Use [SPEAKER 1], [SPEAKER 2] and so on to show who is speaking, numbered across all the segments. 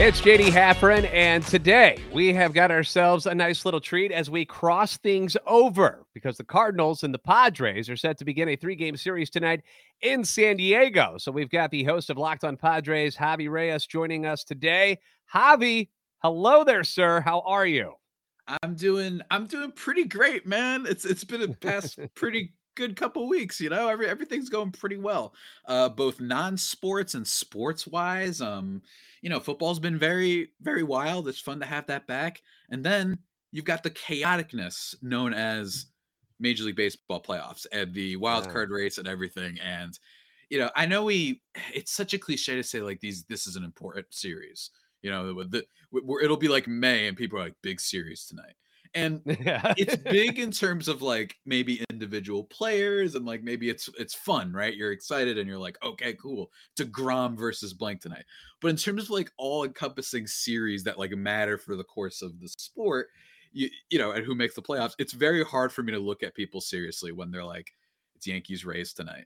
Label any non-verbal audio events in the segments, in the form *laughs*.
[SPEAKER 1] It's JD Hafferin, and today we have got ourselves a nice little treat as we cross things over because the Cardinals and the Padres are set to begin a three game series tonight in San Diego. So we've got the host of Locked on Padres, Javi Reyes, joining us today. Javi, hello there, sir. How are you?
[SPEAKER 2] I'm doing I'm doing pretty great, man. It's it's been a past *laughs* pretty good couple weeks, you know. Every everything's going pretty well. Uh both non-sports and sports wise. Um you know, football's been very, very wild. It's fun to have that back. And then you've got the chaoticness known as Major League Baseball playoffs and the wild yeah. card race and everything. And you know, I know we. It's such a cliche to say like these. This is an important series. You know, the, it'll be like May and people are like big series tonight and yeah. it's *laughs* big in terms of like maybe individual players and like maybe it's it's fun right? You're excited and you're like okay cool deGrom versus blank tonight. But in terms of like all encompassing series that like matter for the course of the sport you, you know and who makes the playoffs it's very hard for me to look at people seriously when they're like it's yankees race tonight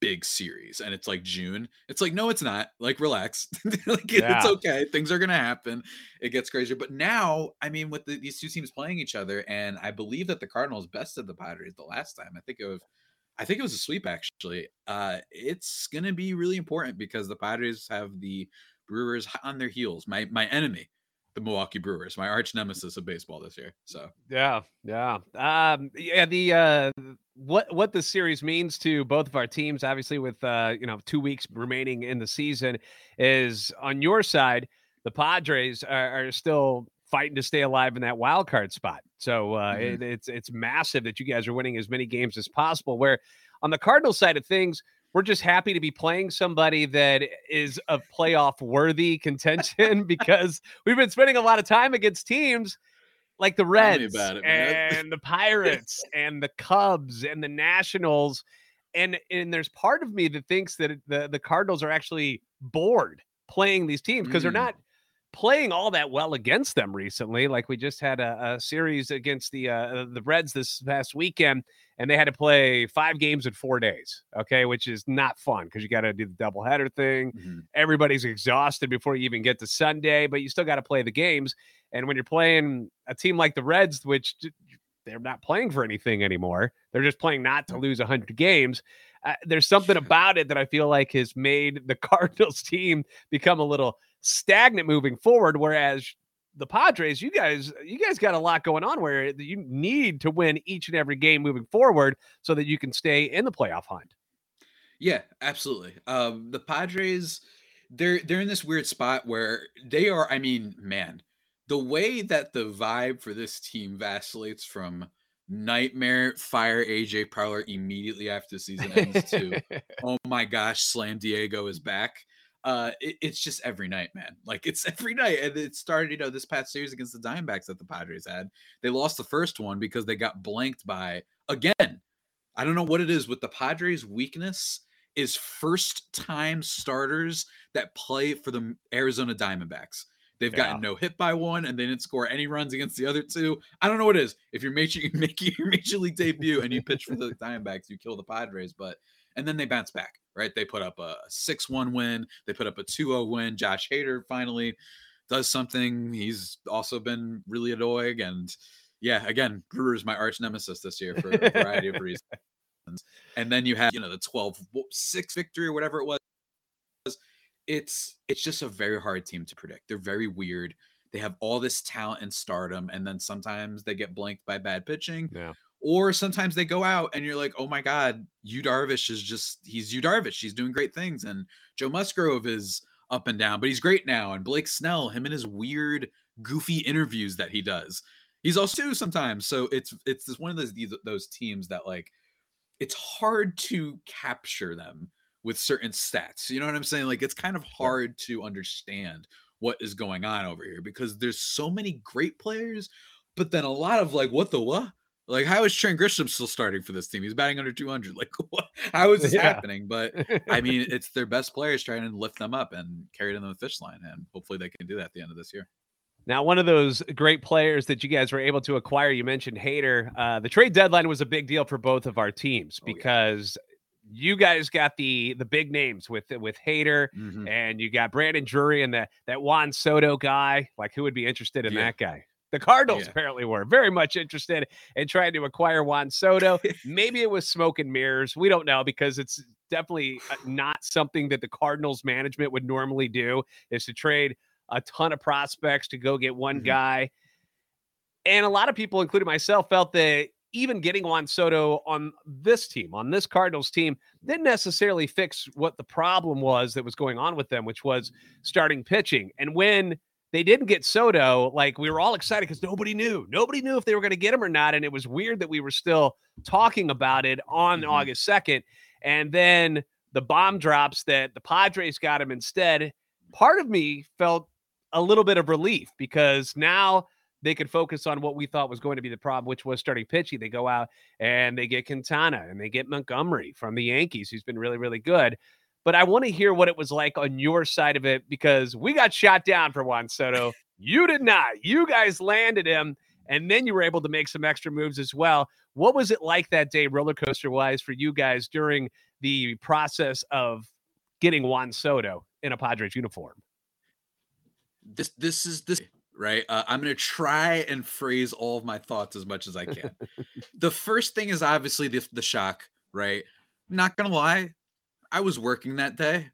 [SPEAKER 2] big series and it's like June. It's like, no, it's not. Like, relax. *laughs* like, yeah. it's okay. Things are going to happen. It gets crazier. But now, I mean, with the, these two teams playing each other, and I believe that the Cardinals bested the Padres the last time. I think of, I think it was a sweep actually. Uh, it's to be really important because the Padres have the Brewers on their heels. My my enemy, the Milwaukee Brewers, my arch nemesis of baseball this year. So
[SPEAKER 1] yeah, yeah, um, yeah. The uh, what what the series means to both of our teams, obviously, with uh, you know two weeks remaining in the season, is on your side. The Padres are, are still fighting to stay alive in that wild card spot. So uh, mm-hmm. it, it's it's massive that you guys are winning as many games as possible. Where on the Cardinal side of things, we're just happy to be playing somebody that is of playoff worthy contention *laughs* because we've been spending a lot of time against teams like the Reds it, *laughs* and the Pirates and the Cubs and the Nationals. And and there's part of me that thinks that the, the Cardinals are actually bored playing these teams because mm. they're not playing all that well against them recently. Like we just had a, a series against the uh, the Reds this past weekend, and they had to play five games in four days. Okay, which is not fun because you got to do the doubleheader thing. Mm-hmm. Everybody's exhausted before you even get to Sunday, but you still got to play the games. And when you're playing a team like the Reds, which they're not playing for anything anymore, they're just playing not to mm. lose 100 games. Uh, there's something about it that I feel like has made the *laughs* Cardinals team become a little stagnant moving forward. Whereas the Padres, you guys, you guys got a lot going on where you need to win each and every game moving forward so that you can stay in the playoff hunt.
[SPEAKER 2] Yeah, absolutely. Um, the Padres, they're they're in this weird spot where they are. I mean, man, the way that the vibe for this team vacillates from nightmare fire AJ Preller immediately after the season ends to *laughs* oh my gosh, Slam Diego is back uh, it, it's just every night, man. *laughs* Like it's every night. And it started, you know, this past series against the Diamondbacks that the Padres had. They lost the first one because they got blanked by again. I don't know what it is with the Padres' weakness is first time starters that play for the Arizona Diamondbacks. They've yeah. gotten no hit by one, and they didn't score any runs against the other two. I don't know what it is. If you're *laughs* making making your major league debut and you pitch for the *laughs* Diamondbacks, you kill the Padres, but and then they bounce back right? They put up a 6 1 win, they put up a 2 0 win. Josh Hader finally does something. He's also been really annoying. And yeah, again, Brewers my arch nemesis this year for a variety of reasons. And then you have, you know, the 12 6 victory or whatever it was. It's it's just a very hard team to predict. They're very weird. They have all this talent and stardom, and then sometimes they get blanked by bad pitching.
[SPEAKER 1] Yeah.
[SPEAKER 2] Or sometimes they go out and you're like, oh my God, Yu Darvish is just, he's Yu Darvish. He's doing great things. And Joe Musgrove is up and down, but he's great now. And Blake Snell, him and his weird, goofy interviews that he does. He's also sometimes. So it's it's one of those those teams that like it's hard to capture them with certain stats. You know what I'm saying? Like it's kind of hard to understand what is going on over here because there's so many great players, but then a lot of like what the what? Like, how is Trent Grisham still starting for this team? He's batting under 200. *laughs* Like, what? how is this yeah. happening? But I mean, *laughs* it's their best players trying to lift them up and carry them to the fish line, and hopefully they can do that at the end of this year.
[SPEAKER 1] Now, one of those great players that you guys were able to acquire, you mentioned Hader. Uh, the trade deadline was a big deal for both of our teams because oh, yeah. you guys got the the big names with with Hader mm-hmm. and you got Brandon Drury and that that Juan Soto guy. Like, who would be interested in yeah. that guy? The Cardinals yeah. apparently were very much interested in trying to acquire Juan Soto. Maybe it was smoke and mirrors. We don't know because it's definitely uh, not something that the Cardinals management would normally do is to trade a ton of prospects to go get one mm-hmm. guy. And a lot of people, including myself, felt that even getting Juan Soto on this team, on this Cardinals team, didn't necessarily fix what the problem was that was going on with them, which was starting pitching. And when they didn't get Soto, like we were all excited because nobody knew. Nobody knew if they were going to get him or not. And it was weird that we were still talking about it on mm-hmm. August 2nd. And then the bomb drops that the Padres got him instead. Part of me felt a little bit of relief because now they could focus on what we thought was going to be the problem, which was starting pitching. They go out and they get Quintana and they get Montgomery from the Yankees, who's been really, really good. But I want to hear what it was like on your side of it because we got shot down for Juan Soto. You did not. You guys landed him, and then you were able to make some extra moves as well. What was it like that day, roller coaster wise, for you guys during the process of getting Juan Soto in a Padres uniform?
[SPEAKER 2] this this is this right uh, i'm going to try and phrase all of my thoughts as much as i can *laughs* the first thing is obviously the, the shock right not going to lie i was working that day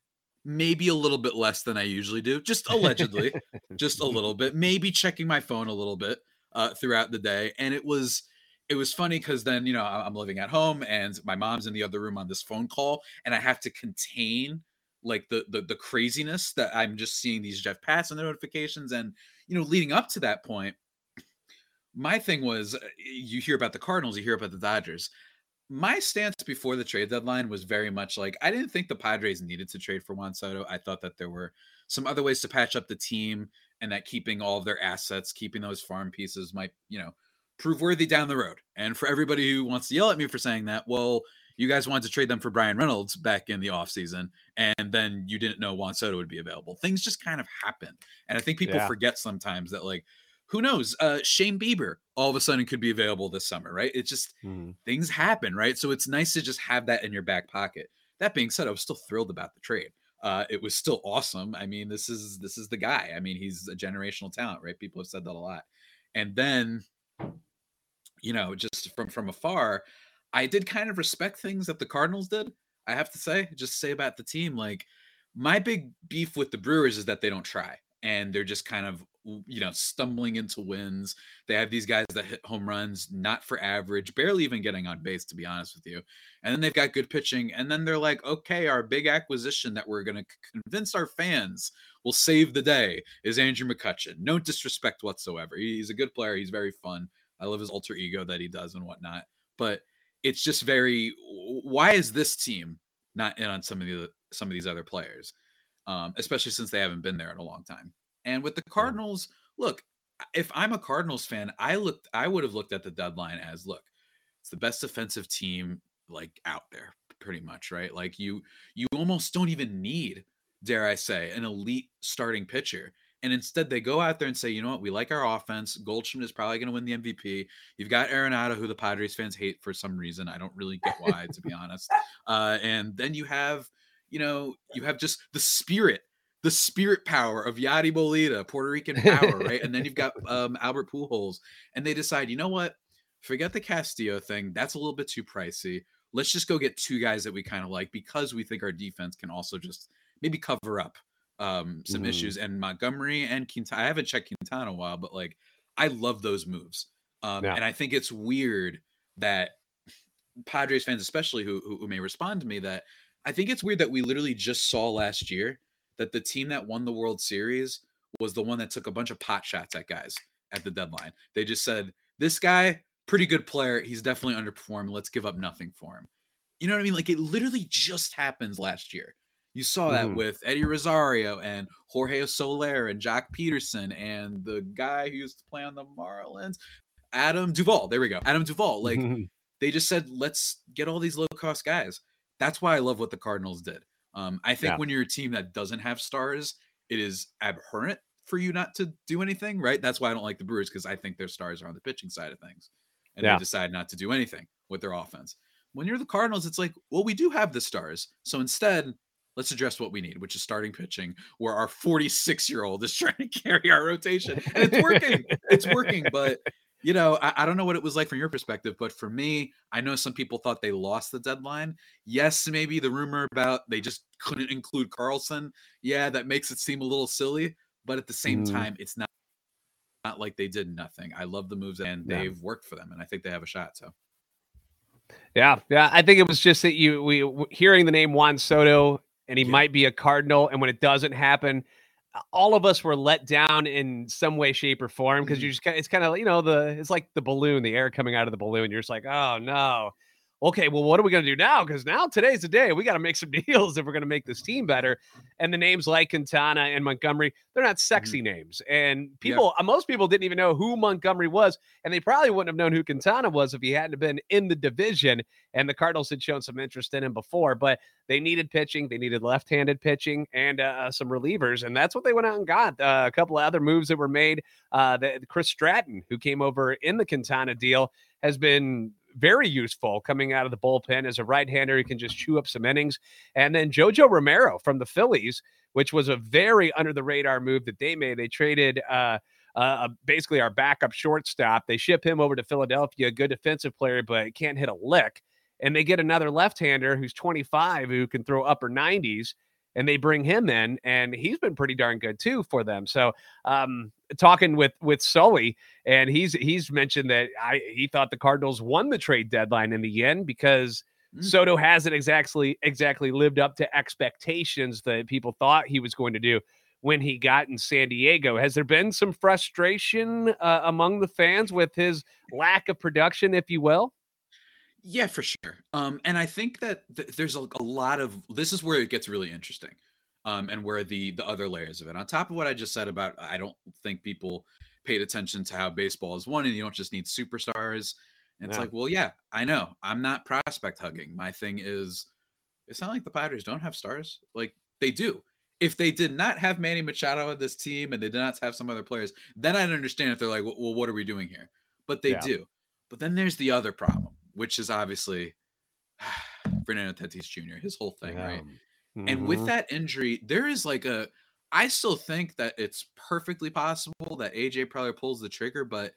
[SPEAKER 2] maybe a little bit less than i usually do just allegedly *laughs* just a little bit maybe checking my phone a little bit uh, throughout the day. And it was it was funny because then you know i'm living at home and my mom's in the other room on this phone call and i have to contain like the, the the craziness that I'm just seeing these Jeff Passan notifications and you know leading up to that point my thing was uh, you hear about the Cardinals you hear about the Dodgers my stance before the trade deadline was very much like I didn't think the Padres needed to trade for Juan Soto I thought that there were some other ways to patch up the team and that keeping all of their assets keeping those farm pieces might you know prove worthy down the road and for everybody who wants to yell at me for saying that well you guys wanted to trade them for Bryan Reynolds back in the offseason, and then you didn't know Juan Soto would be available. Things just kind of happen. And I think people yeah. forget sometimes that, like, who knows? Uh, Shane Bieber all of a sudden could be available this summer, right? It just mm. things happen, right? So it's nice to just have that in your back pocket. That being said, I was still thrilled about the trade. Uh, it was still awesome. I mean, this is this is the guy. I mean, he's a generational talent, right? People have said that a lot. And then, you know, just from from afar, I did kind of respect things that the Cardinals did. I have to say, just say about the team, like my big beef with the Brewers is that they don't try and they're just kind of you know stumbling into wins. They have these guys that hit home runs, not for average, barely even getting on base, to be honest with you. And then they've got good pitching, and then they're like, okay, our big acquisition that we're going to convince our fans will save the day is Andrew McCutchen. No disrespect whatsoever. He's a good player. He's very fun. I love his alter ego that he does and whatnot. But it's just very why is this team not in on some of the some of these other players um, especially since they haven't been there in a long time and with the cardinals look if i'm a cardinals fan i looked i would have looked at the deadline as look it's the best defensive team like out there pretty much right like you you almost don't even need dare i say an elite starting pitcher and instead, they go out there and say, you know what, we like our offense. Goldschmidt is probably going to win the MVP. You've got Arenado, who the Padres fans hate for some reason. I don't really get why, to be honest. Uh, and then you have, you know, you have just the spirit, the spirit power of Yadi Molina, Puerto Rican *laughs* power, right? and then you've got um, Albert Pujols, and they decide, you know what, forget the Castillo thing. That's a little bit too pricey. Let's just go get two guys that we kind of like because we think our defense can also just maybe cover up um, some mm. issues. And Montgomery and Quintana, I haven't checked Quintana in a while, but like I love those moves. Um, yeah. And I think it's weird that Padres fans, especially who, who, who may respond to me, that I think it's weird that we literally just saw last year that the team that won the World Series was the one that took a bunch of pot shots at guys at the deadline. They just said, This guy, pretty good player. He's definitely underperformed. Let's give up nothing for him. You know what I mean? Like it literally just happens last year. You saw that mm. with Eddie Rosario and Jorge Soler and Joc Pederson and the guy who used to play on the Marlins. Adam Duvall. There we go. Adam Duvall. Like *laughs* they just said, let's get all these low cost guys. That's why I love what the Cardinals did. Um, I think yeah. when you're a team that doesn't have stars, it is abhorrent for you not to do anything, right? That's why I don't like the Brewers because I think their stars are on the pitching side of things, and yeah. they decide not to do anything with their offense. When you're the Cardinals, it's like, well, we do have the stars, so instead, let's address what we need, which is starting pitching, where our 46 year old is *laughs* trying to carry our rotation, and it's working. it's working, but you know, I, I, don't know what it was like from your perspective, but for me, I know some people thought they lost the deadline. Yes, maybe the rumor about they just couldn't include Carlson. Yeah, that makes it seem a little silly, but at the same mm. time, it's not not like they did nothing. I love the moves and yeah. they've worked for them, and I think they have a shot. So.
[SPEAKER 1] Yeah, yeah. I think it was just that you we hearing the name Juan Soto and he yeah. might be a Cardinal, and when it doesn't happen, all of us were let down in some way, shape, or form because you mm. just it's kind of you know the it's like the balloon, the air coming out of the balloon. You're just like, oh no, okay, well, what are we going to do now? Because now today's the day. We got to make some *laughs* deals if we're going to make this team better. And the names like Quintana and Montgomery, they're not sexy mm-hmm. names. And people, uh, most people didn't even know who Montgomery was. And they probably wouldn't have known who Quintana was if he hadn't been in the division. And the Cardinals had shown some interest in him before, but they needed pitching. They needed left handed pitching and uh, uh, some relievers. And that's what they went out and got. Uh, a couple of other moves that were made. Uh, the, Chris Stratton, who came over in the Quintana deal, has been very useful coming out of the bullpen as a right hander. He can just chew up some innings. And then Jojo Romero from the Phillies, which was a very under the radar move that they made. They traded uh, uh, basically our backup shortstop. They ship him over to Philadelphia, a good defensive player, but can't hit a lick. And they get another left hander who's 25 who can throw upper 90s and they bring him in, and he's been pretty darn good too for them. So, um, talking with with Sully, and he's he's mentioned that I he thought the Cardinals won the trade deadline in the end because mm. Soto hasn't exactly exactly lived up to expectations that people thought he was going to do when he got in San Diego. Has there been some frustration uh, among the fans with his lack of production, if you will?
[SPEAKER 2] Yeah, for sure. Um, and I think that th- there's a, a, lot of this is where it gets really interesting, um, and where the the other layers of it. On top of what I just said about, I don't think people paid attention to how baseball is won, and you don't just need superstars. And it's like, well, yeah, I know. I'm not prospect hugging. My thing is, it's not like the Padres don't have stars. Like they do. If they did not have Manny Machado on this team and they did not have some other players, then I'd understand if they're like, well, what are we doing here? But they yeah. do. But then there's the other problem which is obviously *sighs* Fernando Tatis Jr., his whole thing, yeah. right? Mm-hmm. And with mm-hmm. that injury, there is like a I still think that it's perfectly possible that AJ probably pulls the trigger, but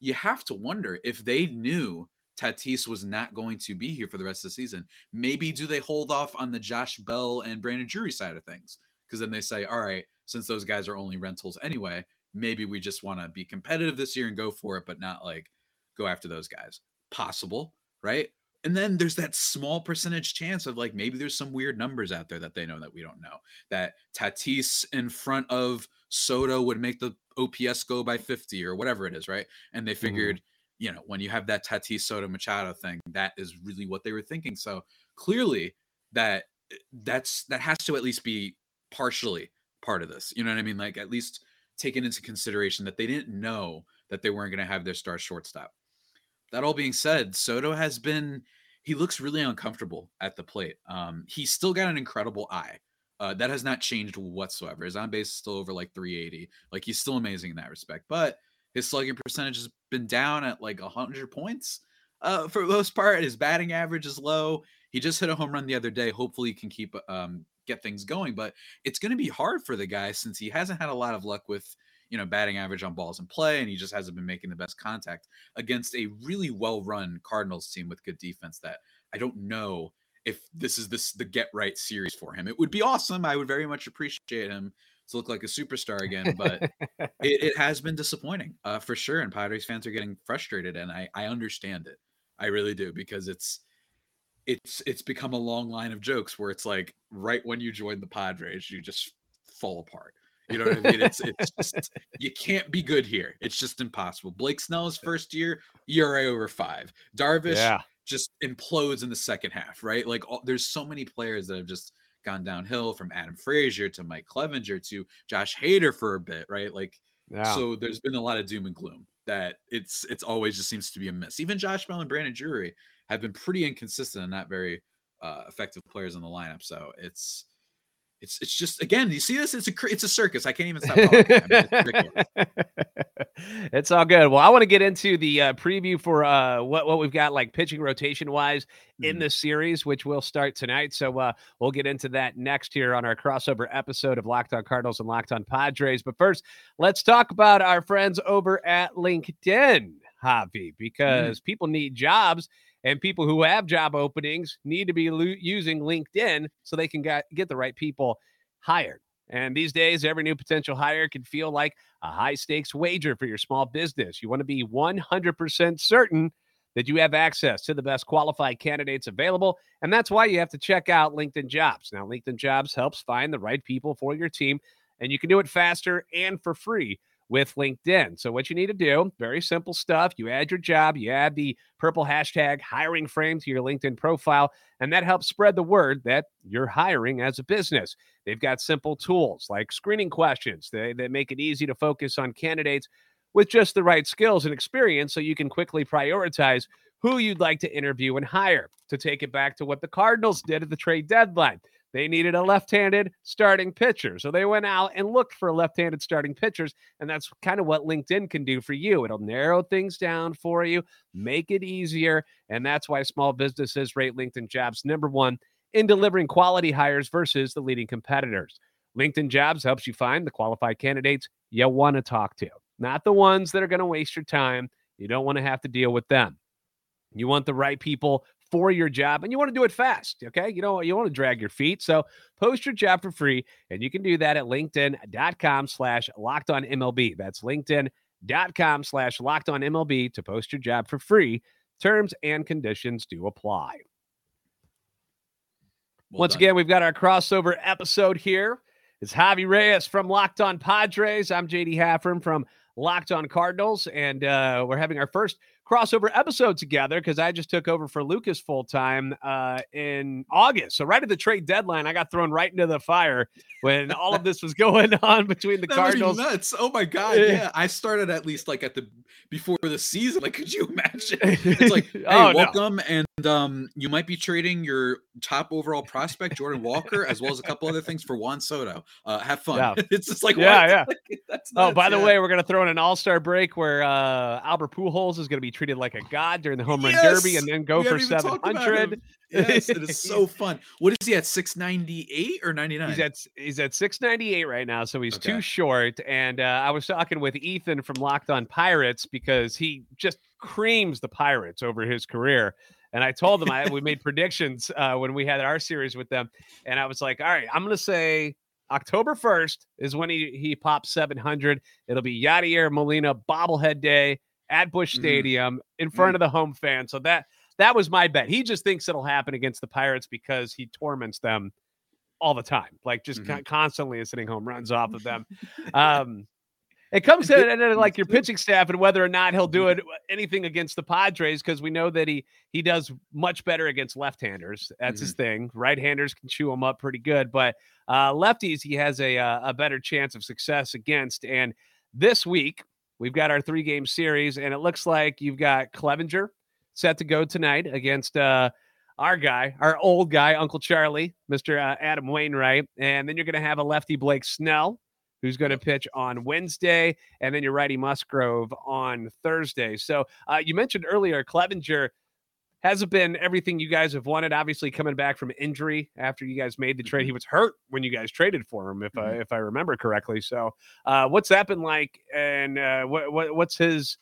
[SPEAKER 2] you have to wonder if they knew Tatis was not going to be here for the rest of the season. Maybe do they hold off on the Josh Bell and Brandon Drury side of things? Because then they say, all right, since those guys are only rentals anyway, maybe we just want to be competitive this year and go for it, but not like go after those guys possible, right? And then there's that small percentage chance of like maybe there's some weird numbers out there that they know that we don't know. That Tatis in front of Soto would make the OPS go by 50 or whatever it is, right? And they mm-hmm. figured, mm-hmm. you know, when you have that Tatis Soto Machado thing, that is really what they were thinking. So clearly that eh, that's that has to at least be partially part of this. You know what I mean? Like at least taken into consideration that they didn't know that they weren't going to have their star shortstop that all being said, Soto has been he looks really uncomfortable at the plate. Um, he's still got an incredible eye. Uh, that has not changed whatsoever. His on base is still over like 380. Like he's still amazing in that respect. But his slugging percentage has been down at like 100 points uh, for the most part. His batting average is low. He just hit a home run the other day. Hopefully, he can keep um, get things going. But it's going to be hard for the guy since he hasn't had a lot of luck with you know, batting average on balls in play, and he just hasn't been making the best contact against a really well-run Cardinals team with good defense. That I don't know if this is this the get right series for him. It would be awesome. I would very much appreciate him to look like a superstar again, but *laughs* it, it, has been disappointing uh, for sure. And Padres fans are getting frustrated, and I I understand it. I really do because it's it's it's become a long line of jokes where it's like right when you join the Padres, you just fall apart. You know what I mean? It's *laughs* it's just you can't be good here. It's just impossible. Blake Snell's first year, ERA over five. Darvish yeah. just implodes in the second half, right? Like all, there's so many players that have just gone downhill from Adam Frazier to Mike Clevinger to Josh Hader for a bit, right? Like Yeah. So there's been a lot of doom and gloom that it's it's always just seems to be a miss. Even Josh Bell and Brandon Drury have been pretty inconsistent and not very uh, effective players in the lineup. So it's it's it's just again, you see this? It's a it's a circus. I can't even stop talking. I mean,
[SPEAKER 1] it's, *laughs* it's, all good. Well, I want to get into the uh, preview for uh, what what we've got like pitching rotation wise mm-hmm. in the series, which will start tonight. So uh, we'll get into that next here on our crossover episode of Locked On Cardinals and Locked On Padres. But first, let's talk about our friends over at LinkedIn, Javi, mm. because mm-hmm. people need jobs and people who have job openings need to be lo- using LinkedIn so they can get, get the right people hired. And these days, every new potential hire can feel like a high stakes wager for your small business. You want to be 100% certain that you have access to the best qualified candidates available. And that's why you have to check out LinkedIn Jobs. Now, LinkedIn Jobs helps find the right people for your team, and you can do it faster and for free with LinkedIn. So, what you need to do, very simple stuff. You add your job, you add the purple hashtag hiring frame to your LinkedIn profile, and that helps spread the word that you're hiring as a business. They've got simple tools like screening questions that, that make it easy to focus on candidates with just the right skills and experience so you can quickly prioritize who you'd like to interview and hire. To take it back to what the Cardinals did at the trade deadline. They needed a left handed starting pitcher. So they went out and looked for left handed starting pitchers. And that's kind of what LinkedIn can do for you. It'll narrow things down for you, make it easier. And that's why small businesses rate LinkedIn jobs number one in delivering quality hires versus the leading competitors. LinkedIn jobs helps you find the qualified candidates you want to talk to, not the ones that are going to waste your time. You don't want to have to deal with them. You want the right people for your job and you want to do it fast. Okay. You know, you want to drag your feet. So post your job for free. And you can do that at LinkedIn.com slash locked on MLB. That's LinkedIn.com slash locked on MLB to post your job for free. Terms and conditions do apply. Well Once done. again, we've got our crossover episode here. It's Javi Reyes from Locked On Padres. I'm JD Haffern from Locked On Cardinals, and uh, we're having our first crossover episode together because I just took over for Lucas full time uh, in August. So right at the trade deadline, I got thrown right into the fire when all of this was going *laughs* on between the
[SPEAKER 2] that
[SPEAKER 1] Cardinals.
[SPEAKER 2] nuts! Oh my god! Yeah, I started at least like at the before the season. Like, could you imagine? *laughs* It's like, hey, oh, welcome, no. and um, you might be trading your top overall prospect Jordan Walker as well as a *laughs* couple other things for Juan Soto. Uh, have fun. Yeah. *laughs* it's just like,
[SPEAKER 1] yeah, what? yeah. *laughs* Like, that's oh, by the way, we're gonna throw in an All Star break where uh, Albert Pujols is gonna be treated like a god during the home run yes! derby and then go we for 700.
[SPEAKER 2] Yes, it is so fun. What is he at 698 or 99?
[SPEAKER 1] He's at he's at 698 right now, so he's okay. too short. And uh, I was talking with Ethan from Locked On Pirates because he just creams the Pirates over his career. And I told them I we made predictions uh, when we had our series with them, and I was like, all right, I'm gonna say October 1st is when he he pops 700. It'll be Yadier Molina bobblehead day at Busch mm-hmm. Stadium in front mm-hmm. of the home fan. So that that was my bet. He just thinks it'll happen against the Pirates because he torments them all the time, like just mm-hmm. constantly is hitting home runs off of them. Um, it comes to and like your pitching staff and whether or not he'll do it anything against the Padres because we know that he he does much better against left-handers. That's mm-hmm. his thing. Right-handers can chew him up pretty good, but uh, lefties he has a uh, a better chance of success against. And this week we've got our three game series, and it looks like you've got Clevinger set to go tonight against uh, our guy, our old guy, Uncle Charlie, Mr. Uh, Adam Wainwright. And then you're going to have a lefty Blake Snell, who's going to pitch on Wednesday, and then your righty Musgrove on Thursday. So uh, you mentioned earlier, Clevinger hasn't been everything you guys have wanted. Obviously, coming back from injury after you guys made the trade, mm-hmm. he was hurt when you guys traded for him, if mm-hmm. I if I remember correctly. So, uh, what's that been like, and uh, what, what what's his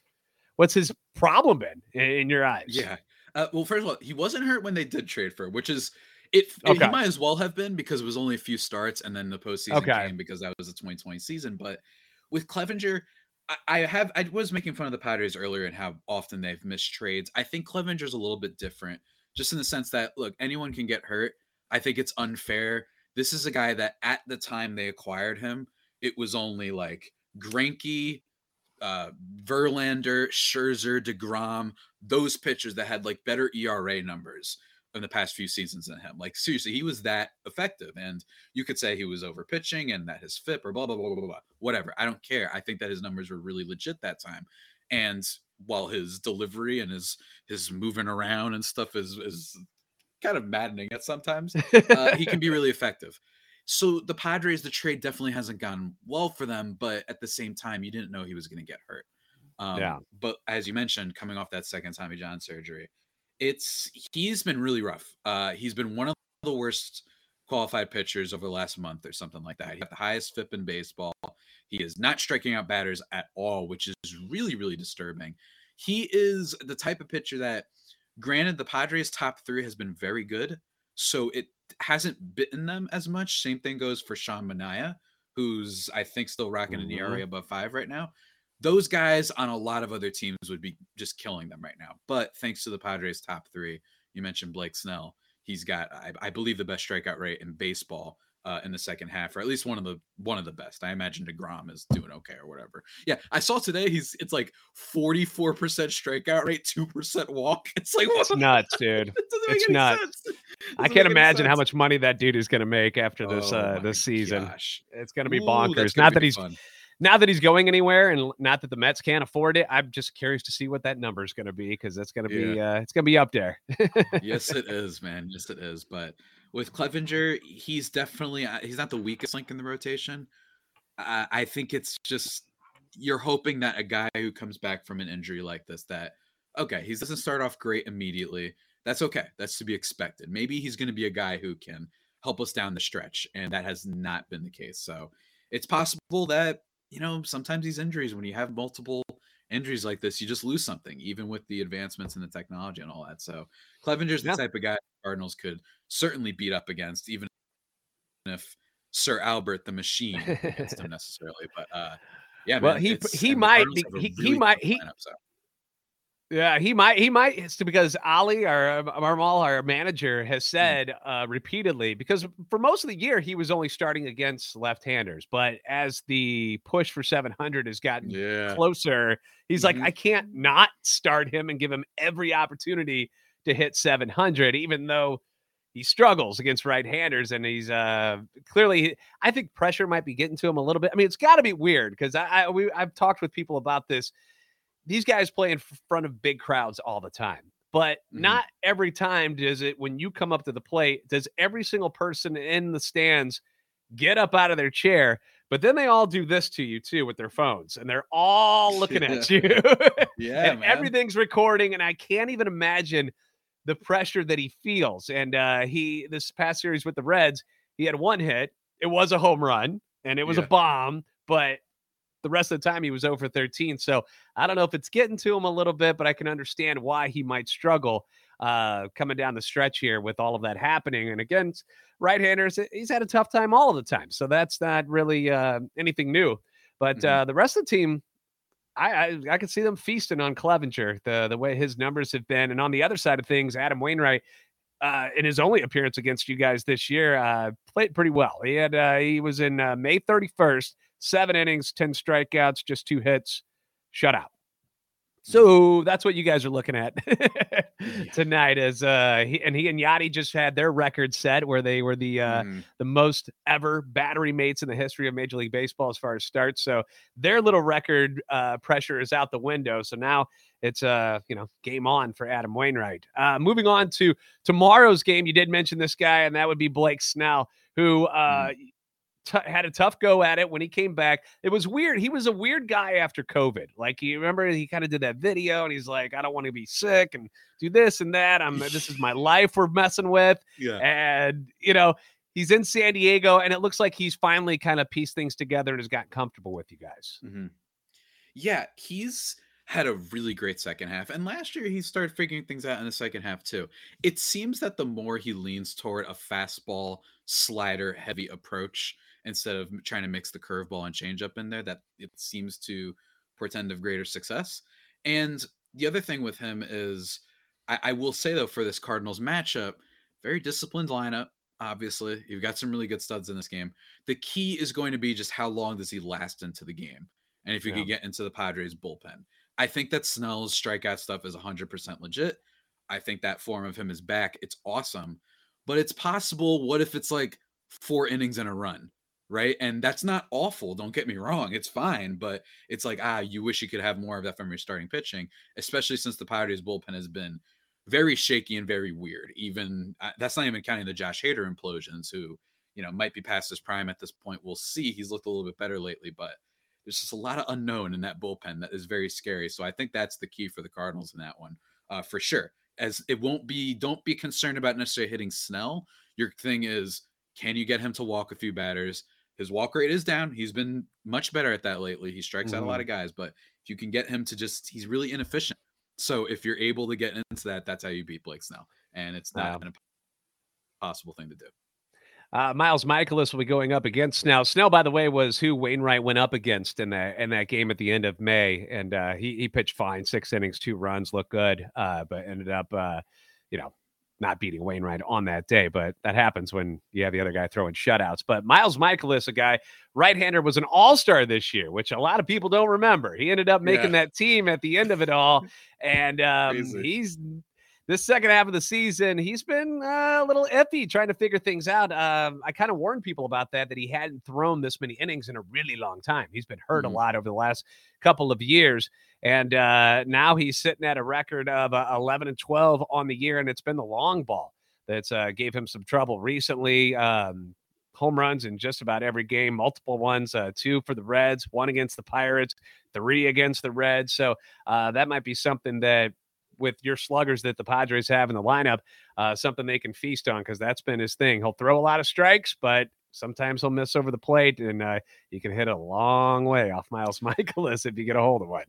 [SPEAKER 1] what's his problem been in, in your eyes?
[SPEAKER 2] Yeah. Uh, well, first of all, he wasn't hurt when they did trade for, him, which is it. Okay. He might as well have been because it was only a few starts, and then the postseason okay. came because that was the 2020 season. But with Clevinger, I, I have I was making fun of the Padres earlier and how often they've missed trades. I think Clevinger's a little bit different, just in the sense that look, anyone can get hurt. I think it's unfair. This is a guy that at the time they acquired him, it was only like Greinke, uh, Verlander, Scherzer, Degrom, those pitchers that had like better ERA numbers. In the past few seasons than him. Like seriously, he was that effective. And you could say he was over pitching and that his FIP or blah blah blah blah blah. Blah. Whatever. I don't care. I think that his numbers were really legit that time. And while his delivery and his his moving around and stuff is is kind of maddening at sometimes, uh, he can be really *laughs* effective. So the Padres, the trade definitely hasn't gone well for them, but at the same time, you didn't know he was going to get hurt. Um,
[SPEAKER 1] Yeah.
[SPEAKER 2] But as you mentioned, coming off that second Tommy John surgery, it's he's been really rough. Uh, he's been one of the worst qualified pitchers over the last month or something like that. He got the highest FIP in baseball. He is not striking out batters at all, which is really, really disturbing. He is the type of pitcher that, granted, the Padres' top three has been very good, so it hasn't bitten them as much. Same thing goes for Sean Manaea, who's I think still rocking an
[SPEAKER 1] Mhm.
[SPEAKER 2] ERA above five right now. Those guys on a lot of other teams would be just killing them right now. But thanks to the Padres' top three, you mentioned Blake Snell. He's got, I, I believe, the best strikeout rate in baseball uh, in the second half, or at least one of the one of the best. I imagine Degrom is doing okay or whatever. Yeah, I saw today he's it's like forty four percent strikeout rate, two percent walk. *laughs* It's like what
[SPEAKER 1] It's nuts, dude. *laughs*
[SPEAKER 2] it doesn't make
[SPEAKER 1] It's nuts.
[SPEAKER 2] It
[SPEAKER 1] I can't imagine how much money that dude is going to make after this
[SPEAKER 2] Oh
[SPEAKER 1] uh this season.
[SPEAKER 2] gosh.
[SPEAKER 1] It's going to be bonkers. Not
[SPEAKER 2] be
[SPEAKER 1] that he's
[SPEAKER 2] fun.
[SPEAKER 1] Not that he's going anywhere, and not that the Mets can't afford it. I'm just curious to see what that number is going to be because that's going to be uh, it's going to be up there.
[SPEAKER 2] yes, it *laughs* is, man. Yes, it is. But with Clevinger, he's definitely uh, he's not the weakest link in the rotation. I, I think it's just you're hoping that a guy who comes back from an injury like this, that okay, he doesn't start off great immediately. That's okay. That's to be expected. Maybe he's going to be a guy who can help us down the stretch, and that has not been the case. So it's possible that you know sometimes these injuries, when you have multiple injuries like this, you just lose something, even with the advancements in the technology and all that. So Clevinger's
[SPEAKER 1] Yeah.
[SPEAKER 2] the type of guy Cardinals could certainly beat up against, even if Sir Albert the Machine against him *laughs* necessarily. But uh, yeah,
[SPEAKER 1] Well,
[SPEAKER 2] man,
[SPEAKER 1] he- he might be- he- he might- he-
[SPEAKER 2] lineup, so.
[SPEAKER 1] Yeah, he might. He might. It's because Oli, our Marmol, our manager, has
[SPEAKER 2] Mm.
[SPEAKER 1] said uh, repeatedly. Because for most of the year, he was only starting against left-handers, but as the push for 700 has gotten
[SPEAKER 2] Yeah,
[SPEAKER 1] closer, he's like,
[SPEAKER 2] Mhm.
[SPEAKER 1] I can't not start him and give him every opportunity to hit 700, even though he struggles against right-handers, and he's uh clearly. I think pressure might be getting to him a little bit. I mean, it's got to be weird because I, I we I've talked with people about this these guys play in front of big crowds all the time. But
[SPEAKER 2] Mhm.
[SPEAKER 1] not every time does it when you come up to the plate, does every single person in the stands get up out of their chair. But then they all do this to you too with their phones, and they're all *laughs* looking at you. *laughs*
[SPEAKER 2] yeah,
[SPEAKER 1] and
[SPEAKER 2] man.
[SPEAKER 1] everything's recording, and I can't even imagine the pressure that he feels. And uh he this past series with the Reds, he had one hit. It was a home run, and it was a bomb, but the rest of the time he was over 13. So I don't know if it's getting to him a little bit, but I can understand why he might struggle uh, coming down the stretch here with all of that happening. And again, right-handers, he's had a tough time all of the time. So that's not really uh, anything new. But
[SPEAKER 2] Mhm.
[SPEAKER 1] uh, the rest of the team, I, I I can see them feasting on Clevinger the the way his numbers have been. And on the other side of things, Adam Wainwright. Uh, in his only appearance against you guys this year, uh, played pretty well. He had uh, he was in uh, May 31st, seven innings, 10 strikeouts, just two hits, shutout. So that's what you guys are looking at *laughs* tonight. As uh, he, and he and Yadi just had their record set where they were the uh,
[SPEAKER 2] Mhm.
[SPEAKER 1] the most ever battery mates in the history of Major League Baseball as far as starts. So their little record uh, pressure is out the window. So now it's uh you know game on for Adam Wainwright. Uh, moving on to tomorrow's game, you did mention this guy, and that would be Blake Snell, who uh, t- had a tough go at it when he came back. It was weird. He was a weird guy after COVID. Like you remember, he kind of did that video, and he's like, "I don't want to be sick and do this and that. I'm this is my life we're messing with."
[SPEAKER 2] yeah.
[SPEAKER 1] And you know, he's in San Diego, and it looks like he's finally kind of pieced things together and has gotten comfortable with you guys.
[SPEAKER 2] Mhm. Yeah, he's had a really great second half. And last year he started figuring things out in the second half too. It seems that the more he leans toward a fastball slider heavy approach instead of trying to mix the curveball and changeup in there, that it seems to portend of greater success. And the other thing with him is I, I will say though, for this Cardinals matchup, very disciplined lineup. Obviously, you've got some really good studs in this game. The key is going to be just how long does he last into the game and if you
[SPEAKER 1] Yeah.
[SPEAKER 2] could get into the Padres bullpen. I think that Snell's strikeout stuff is 100% legit. I think that form of him is back. It's awesome. But it's possible. What if it's like four innings in a run? Right. And that's not awful. Don't get me wrong. It's fine. But it's like, ah, you wish you could have more of that from your starting pitching, especially since the Padres bullpen has been very shaky and very weird. Even uh, that's not even counting the Josh Hader implosions, who, you know, might be past his prime at this point. We'll see. He's looked a little bit better lately, but there's just a lot of unknown in that bullpen that is very scary. So I think that's the key for the Cardinals in that one, uh, for sure as it won't be don't be concerned about necessarily hitting Snell. Your thing is can you get him to walk a few batters? His walk rate is down. He's been much better at that lately. He strikes mm-hmm. out a lot mm-hmm. of guys, but if you can get him to just he's really inefficient. So if you're able to get into that, that's how you beat Blake Snell. And it's not wow. an impossible thing to do.
[SPEAKER 1] Uh, Miles Mikolas will be going up against Snell. Snell, by the way, was who Wainwright went up against in that in that game at the end of May, and uh, he he pitched fine, six innings, two runs, looked good, uh, but ended up, uh, you know, not beating Wainwright on that day. But that happens when you have the other guy throwing shutouts. But Miles Mikolas, a guy right-hander, was an All-Star this year, which a lot of people don't remember. He ended up making yeah. that team at the end of it all, and um, he's this second half of the season, he's been uh, a little iffy trying to figure things out. Um, I kind of warned people about that, that he hadn't thrown this many innings in a really long time. He's been hurt mm-hmm. a lot over the last couple of years. And uh, now he's sitting at a record of uh, 11 and 12 on the year, and it's been the long ball that's uh, gave him some trouble recently. Um, home runs in just about every game, multiple ones, uh, two for the Reds, one against the Pirates, three against the Reds. So uh, that might be something that with your sluggers that the Padres have in the lineup, uh, something they can feast on because that's been his thing. He'll throw a lot of strikes, but sometimes he'll miss over the plate, and uh, you can hit a long way off Miles *laughs* Mikolas if you get a hold of one.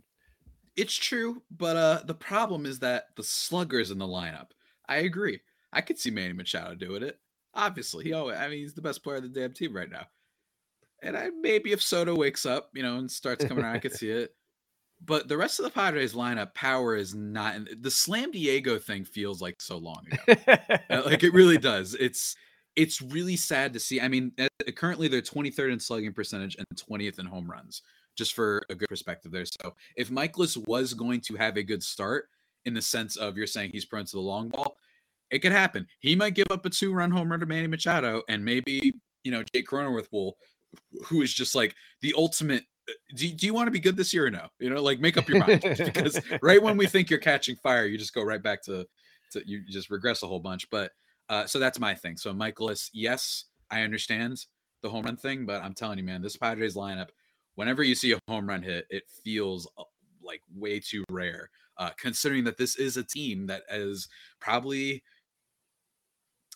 [SPEAKER 2] It's true, but uh, the problem is that the sluggers in the lineup. I agree. I could see Manny Machado doing it. Obviously, he always, I mean, he's the best player of the damn team right now. And I maybe if Soto wakes up, you know, and starts coming around, I could see it. But the rest of the Padres lineup, power is not. In, the Slam Diego thing feels like so long ago. Uh, like it really *laughs* does. It's it's really sad to see. I mean, uh, currently they're 23rd in slugging percentage and 20th in home runs. Just for a good perspective there. So if Mikolas was going to have a good start in the sense of you're saying he's prone to the long ball, it could happen. He might give up a two-run home run to Manny Machado, and maybe you know Jake Cronenworth will, who is just like the ultimate do, do you want to be good this year or no? You know, like make up your mind because *laughs* right when we think you're catching fire, you just go right back to, to you just regress a whole bunch. But uh, so that's my thing. So Mikolas, yes, I understand the home run thing, but I'm telling you, man, this Padres lineup, whenever you see a home run hit, it feels uh, like way too rare. Uh, considering that this is a team that is probably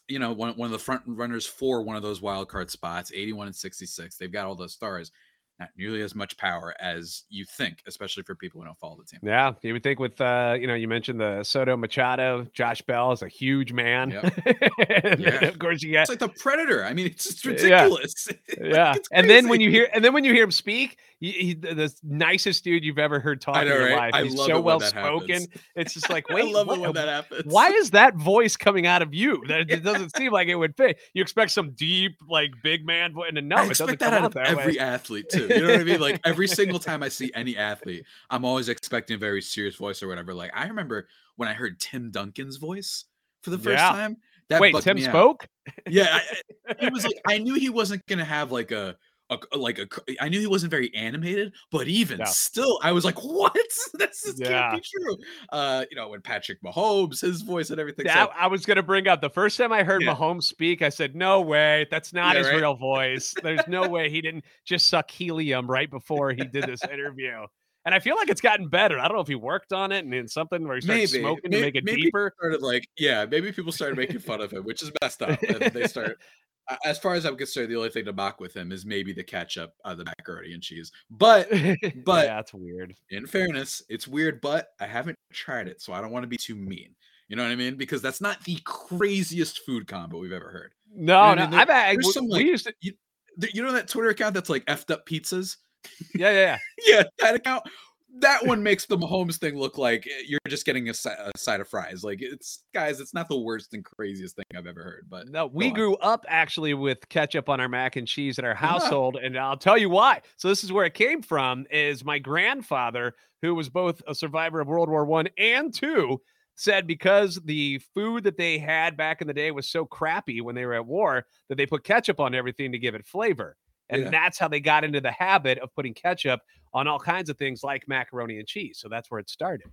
[SPEAKER 2] you know one, one of the front runners for one of those wild card spots 81 and 66 they've got all those stars not nearly as much power as you think, especially for people who don't follow the team.
[SPEAKER 1] Yeah, you would think with uh, you know, you mentioned the Soto Machado, Josh Bell is a huge man. Yep. *laughs*
[SPEAKER 2] yeah. of course you got it's like the Predator. I mean, it's just ridiculous. *laughs*
[SPEAKER 1] Yeah, yeah. It's and then when you hear and then when you hear him speak, he, he, the nicest dude you've ever heard talk know, in your right? life. He's so well spoken. It's just *laughs* like, wait,
[SPEAKER 2] I love what, it when that happens.
[SPEAKER 1] Why is that voice coming out of you? That it doesn't seem like it would fit. You expect some deep, like big man voice, and no, I it doesn't that out, out of
[SPEAKER 2] every
[SPEAKER 1] way.
[SPEAKER 2] athlete too. *laughs* You know what I mean? Like every *laughs* single time I see any athlete, I'm always expecting a very serious voice or whatever. Like I remember when I heard Tim Duncan's voice for the first yeah. time.
[SPEAKER 1] That Wait, Tim spoke?
[SPEAKER 2] Yeah, I, *laughs* it was like I knew he wasn't gonna have like a a, like a I knew he wasn't very animated, but even yeah. still, I was like, *laughs* "What? this is, yeah. can't be true." Uh, you know, when Patrick Mahomes, his voice and everything.
[SPEAKER 1] Yeah, so, I was gonna bring up the first time I heard yeah. Mahomes speak. I said, "No way, that's not yeah, his right? real voice. There's no way he didn't just suck helium right before he did this interview." And I feel like it's gotten better. I don't know if he worked on it and in something where he started maybe, smoking maybe, to make it deeper.
[SPEAKER 2] Started like, yeah, maybe people started making fun of him, which is messed up. And they start as far as I'm concerned, the only thing to mock with him is maybe the ketchup, uh, the macaroni and cheese. But, *laughs* but
[SPEAKER 1] yeah, that's weird.
[SPEAKER 2] In fairness, it's weird, but I haven't tried it, so I don't want to be too mean. You know what I mean? Because that's not the craziest food combo we've ever heard.
[SPEAKER 1] No, you know no, I mean? I've had. There's some
[SPEAKER 2] like,
[SPEAKER 1] to,
[SPEAKER 2] you, you know that Twitter account that's like effed up pizzas.
[SPEAKER 1] Yeah, yeah, yeah. *laughs*
[SPEAKER 2] yeah, that account that one makes the Mahomes thing look like eh, you're just getting a, a, side of fries. Like it's guys, it's not the worst and craziest thing I've ever heard. But
[SPEAKER 1] no, we grew up actually with ketchup on our mac and cheese in our *laughs* household, and I'll tell you why. So this is where it came from. Is my grandfather, who was both a survivor of World War One and two, said because the food that they had back in the day was so crappy when they were at war that they put ketchup on everything to give it flavor. And
[SPEAKER 2] Yeah.
[SPEAKER 1] that's how they got into the habit of putting ketchup on all kinds of things like macaroni and cheese. So that's where it started.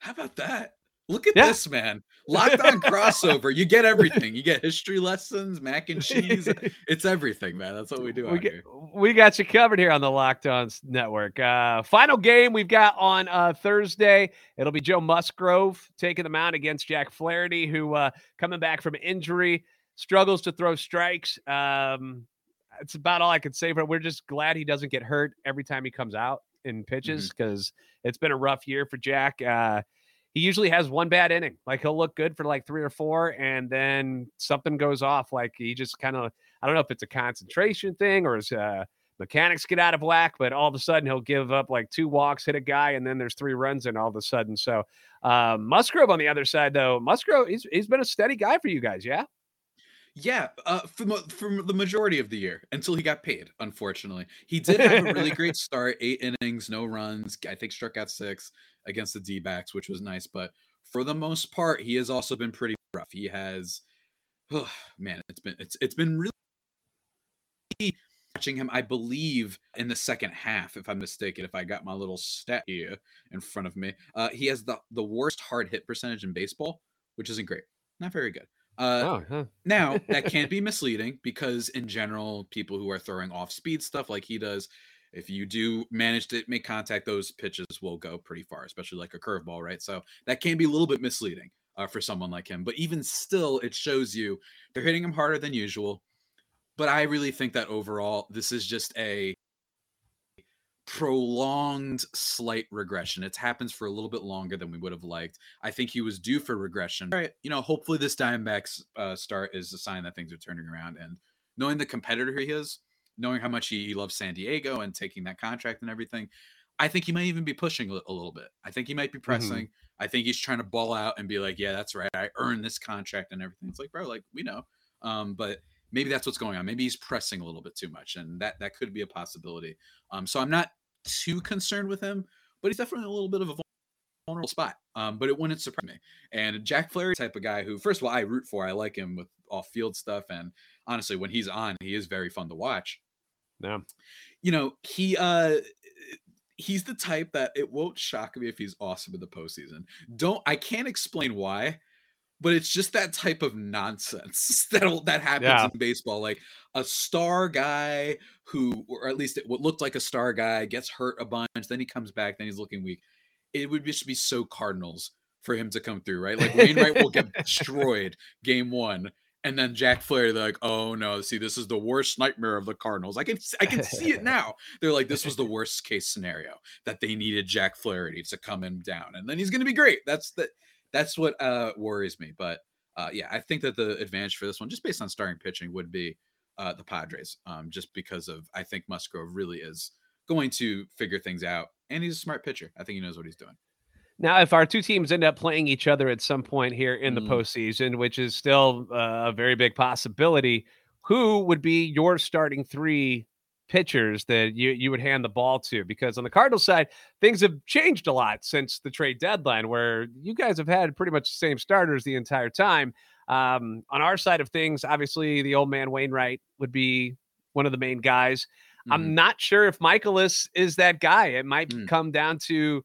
[SPEAKER 2] How about that? Look at
[SPEAKER 1] Yeah.
[SPEAKER 2] this, man. *laughs* Locked on crossover. You get everything. You get history lessons, mac and cheese. *laughs* It's everything, man. That's what we do
[SPEAKER 1] we,
[SPEAKER 2] out
[SPEAKER 1] get,
[SPEAKER 2] here.
[SPEAKER 1] we got you covered here on the Locked On Network. Uh, final game we've got on uh, Thursday. It'll be Joe Musgrove taking them out against Jack Flaherty, who uh, coming back from injury struggles to throw strikes. Um, it's about all I can say for it. We're just glad he doesn't get hurt every time he comes out in pitches because it's been a rough year for Jack. Uh, he usually has one bad inning. Like he'll look good for like three or four, and then something goes off. Like he just kind of I don't know if it's a concentration thing or his uh, mechanics get out of whack, but all of a sudden he'll give up like two walks, hit a guy, and then there's three runs in all of a sudden. So um, Musgrove on the other side, though, Musgrove he's he's been a steady guy for you guys, yeah.
[SPEAKER 2] Yeah, uh, for, mo- for the majority of the year until he got paid. Unfortunately, he did have a really great *laughs* start. Eight innings, no runs. I think struck out six against the D-backs, which was nice. But for the most part, he has also been pretty rough. He has, oh, *sighs* man, it's been it's it's been really watching him. I believe in the second half, if I'm mistaken, if I got my little stat here in front of me, uh, he has the the worst hard hit percentage in baseball, which isn't great. Not very good. Uh,
[SPEAKER 1] oh, huh.
[SPEAKER 2] now, *laughs* that can be misleading because, in general, people who are throwing off speed stuff like he does, if you do manage to make contact, those pitches will go pretty far, especially like a curveball, right? So that can be a little bit misleading uh, for someone like him. But even still, it shows you they're hitting him harder than usual. But I really think that overall, this is just a prolonged slight regression. It happens for a little bit longer than we would have liked. I think he was due for regression. All right, you know, hopefully this Diamondbacks uh, start is a sign that things are turning around. And knowing the competitor he is, knowing how much he, he loves San Diego and taking that contract and everything, I think he might even be pushing a, little bit. I think he might be pressing. I think he's trying to ball out and be like, yeah, that's right. I earned this contract and everything. It's like, bro, like we know. Um, but maybe that's what's going on. Maybe he's pressing a little bit too much, and that that could be a possibility. Um, so I'm not too concerned with him, but he's definitely a little bit of a vulnerable spot. Um, but it wouldn't surprise me. And Jack Flaherty type of guy who, first of all, I root for. I like him with off field stuff, and honestly, when he's on, he is very fun to watch.
[SPEAKER 1] Yeah.
[SPEAKER 2] You know, he uh he's the type that it won't shock me if he's awesome in the postseason. Don't I can't explain why, but it's just that type of nonsense *laughs* that that happens
[SPEAKER 1] Yeah.
[SPEAKER 2] in baseball. Like a star guy who, or at least what looked like a star guy, gets hurt a bunch, then he comes back, then he's looking weak. It would just be so Cardinals for him to come through, right? Like Wainwright will get *laughs* destroyed game one. And then Jack Flair, they're like, "Oh no! See, this is the worst nightmare of the Cardinals. I can, I can see it *laughs* now. They're like, this was the worst case scenario that they needed Jack Flaherty to come him down, and then he's going to be great. That's the, that's what uh worries me. But uh, yeah, I think that the advantage for this one, just based on starting pitching, would be uh, the Padres. Um, just because of I think Musgrove really is going to figure things out, and he's a smart pitcher. I think he knows what he's doing.
[SPEAKER 1] Now, if our two teams end up playing each other at some point here in the
[SPEAKER 2] Mm.
[SPEAKER 1] postseason, which is still uh, a very big possibility, who would be your starting three pitchers that you, you would hand the ball to? Because on the Cardinals side, things have changed a lot since the trade deadline, where you guys have had pretty much the same starters the entire time. Um, on our side of things, obviously, the old man Wainwright would be one of the main guys.
[SPEAKER 2] Mhm.
[SPEAKER 1] I'm not sure if Mikolas is that guy. It might
[SPEAKER 2] Mm.
[SPEAKER 1] come down to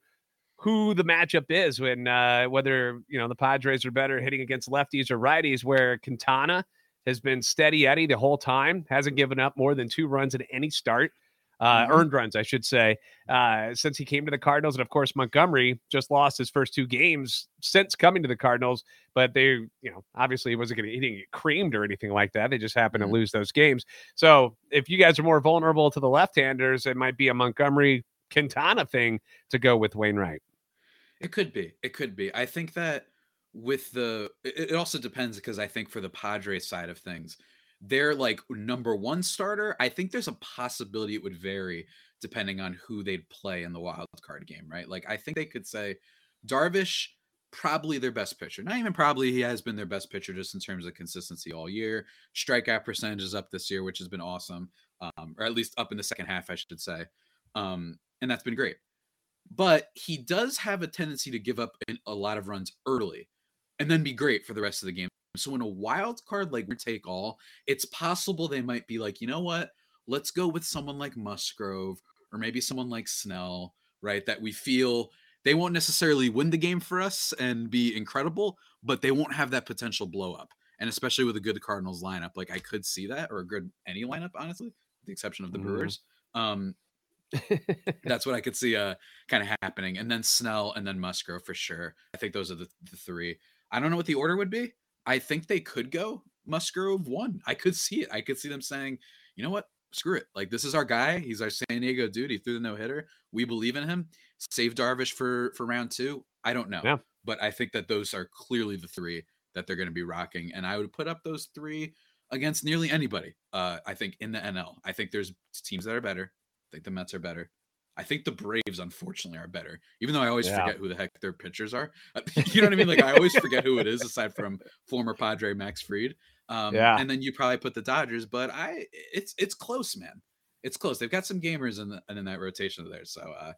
[SPEAKER 1] who the matchup is when uh, whether you know the Padres are better hitting against lefties or righties. Where Quintana has been steady Eddie the whole time, hasn't given up more than two runs in any start, uh,
[SPEAKER 2] Mhm.
[SPEAKER 1] earned runs, I should say, uh, since he came to the Cardinals. And of course, Montgomery just lost his first two games since coming to the Cardinals. But they, you know, obviously he wasn't going to get creamed or anything like that. They just happened
[SPEAKER 2] Mhm.
[SPEAKER 1] to lose those games. So if you guys are more vulnerable to the left-handers, it might be a Montgomery Quintana thing to go with Wainwright.
[SPEAKER 2] It could be. It could be. I think that with the it, also depends because I think for the Padres side of things, their like number one starter, I think there's a possibility it would vary depending on who they'd play in the wild card game, right? Like I think they could say Darvish probably their best pitcher. Not even probably he has been their best pitcher just in terms of consistency all year. Strikeout percentage is up this year, which has been awesome. Um, or at least up in the second half, I should say. Um, and that's been great. but he does have a tendency to give up a lot of runs early and then be great for the rest of the game. So in a wild card like take all, it's possible they might be like, you know what? Let's go with someone like Musgrove or maybe someone like Snell, right? That we feel they won't necessarily win the game for us and be incredible, but they won't have that potential blow up. And especially with a good Cardinals lineup, like I could see that, or a good any lineup, honestly, with the exception of the mm-hmm. Brewers. Um, *laughs* that's what I could see uh kind of happening. And then Snell and then Musgrove for sure. I think those are the, the three. I don't know what the order would be. I think they could go Musgrove one. I could see it. I could see them saying, you know what? Screw it. Like this is our guy. He's our San Diego dude. He threw the no hitter. We believe in him. Save Darvish for for round two. I don't know. Yeah. But I think that those are clearly the three that they're going to be rocking. And I would put up those three against nearly anybody. Uh, I think in the NL. I think there's teams that are better. I think the Mets are better. I think the Braves, unfortunately, are better. Even though I always yeah. forget who the heck their pitchers are. *laughs* *laughs* you know what I mean? Like I always forget who it is, aside from former Padre Max Fried. Um, yeah. And then you probably put the Dodgers, but I, it's it's close, man. It's close. They've got some gamers in the, in that rotation there. So, uh,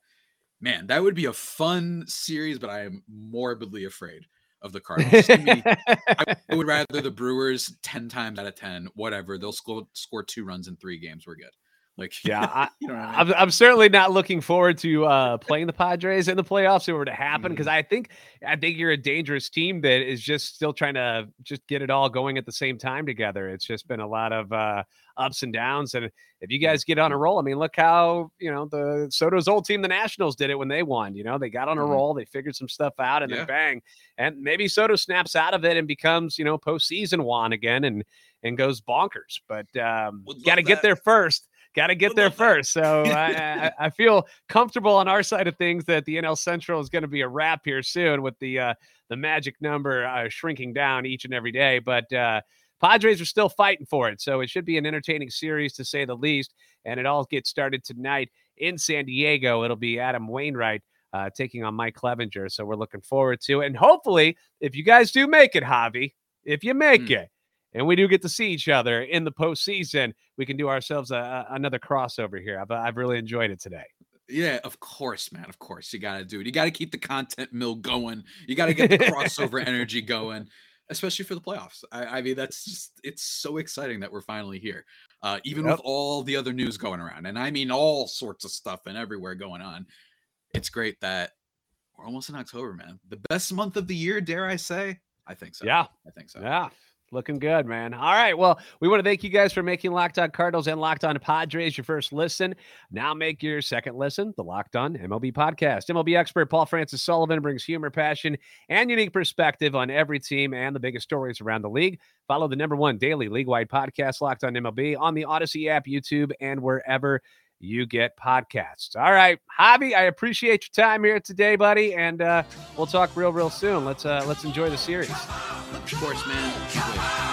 [SPEAKER 2] man, that would be a fun series. But I am morbidly afraid of the *laughs* Cardinals. me, I would rather the Brewers ten times out of ten. Whatever, they'll score score two runs in three games. We're good. Like, *laughs*
[SPEAKER 1] yeah, I, you know I am I'm certainly not looking forward to uh, playing the Padres in the playoffs if it were to happen because mm-hmm. I think I think you're a dangerous team that is just still trying to just get it all going at the same time together. It's just been a lot of uh, ups and downs, and if you guys get on a roll, I mean, look how you know the Soto's old team, the Nationals, did it when they won. You know, they got on a mm-hmm. roll, they figured some stuff out, and yeah. then bang, and maybe Soto snaps out of it and becomes you know postseason Juan again and and goes bonkers. But um, got to get there first got to get there first. So I, I, feel comfortable on our side of things that the NL Central is going to be a wrap here soon with the uh, the magic number uh, shrinking down each and every day. But uh, Padres are still fighting for it, so it should be an entertaining series to say the least. And it all gets started tonight in San Diego. It'll be Adam Wainwright. Uh, taking on Mike Clevinger. So we're looking forward to it. And hopefully, if you guys do make it, Javi, if you make mm. it, and we do get to see each other in the postseason, we can do ourselves a, a, another crossover here. I've, I've really enjoyed it today.
[SPEAKER 2] Yeah, of course, man. Of course, you got to do it. You got to keep the content mill going. You got to get the *laughs* crossover energy going, especially for the playoffs. I, I, mean, that's just it's so exciting that we're finally here, uh, even yep. with all the other news going around, and I mean all sorts of stuff and everywhere going on. It's great that we're almost in October, man. The best month of the year, dare I say? I think so.
[SPEAKER 1] Yeah,
[SPEAKER 2] I think so.
[SPEAKER 1] Yeah, Looking good, man. All right. Well, we want to thank you guys for making Locked On Cardinals and Locked On Padres your first listen. Now make your second listen, the Locked On MLB podcast. MLB expert Paul Francis Sullivan brings humor, passion, and unique perspective on every team and the biggest stories around the league. Follow the number one daily league wide podcast, Locked On MLB, on the Odyssey app, YouTube, and wherever you get podcasts. All right, Javi, I appreciate your time here today, buddy, and uh, we'll talk real, real soon. Let's uh, let's enjoy the series.
[SPEAKER 2] Of course, man.